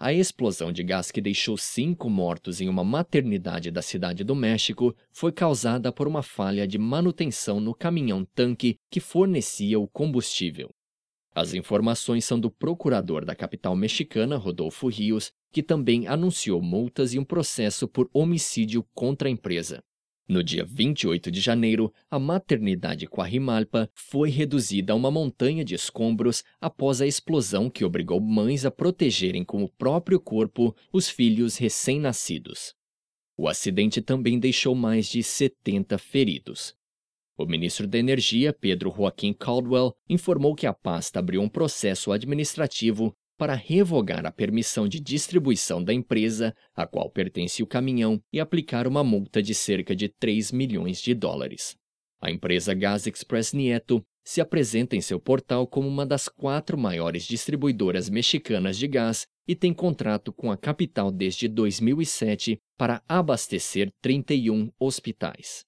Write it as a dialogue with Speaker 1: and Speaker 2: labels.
Speaker 1: A explosão de gás que deixou cinco mortos em uma maternidade da cidade do México foi causada por uma falha de manutenção no caminhão-tanque que fornecia o combustível. As informações são do procurador da capital mexicana, Rodolfo Rios, que também anunciou multas e um processo por homicídio contra a empresa. No dia 28 de janeiro, a maternidade Quarimalpa foi reduzida a uma montanha de escombros após a explosão que obrigou mães a protegerem com o próprio corpo os filhos recém-nascidos. O acidente também deixou mais de 70 feridos. O ministro da Energia, Pedro Joaquim Caldwell, informou que a pasta abriu um processo administrativo para revogar a permissão de distribuição da empresa, a qual pertence o caminhão, e aplicar uma multa de cerca de 3 milhões de dólares. A empresa Gas Express Nieto se apresenta em seu portal como uma das quatro maiores distribuidoras mexicanas de gás e tem contrato com a capital desde 2007 para abastecer 31 hospitais.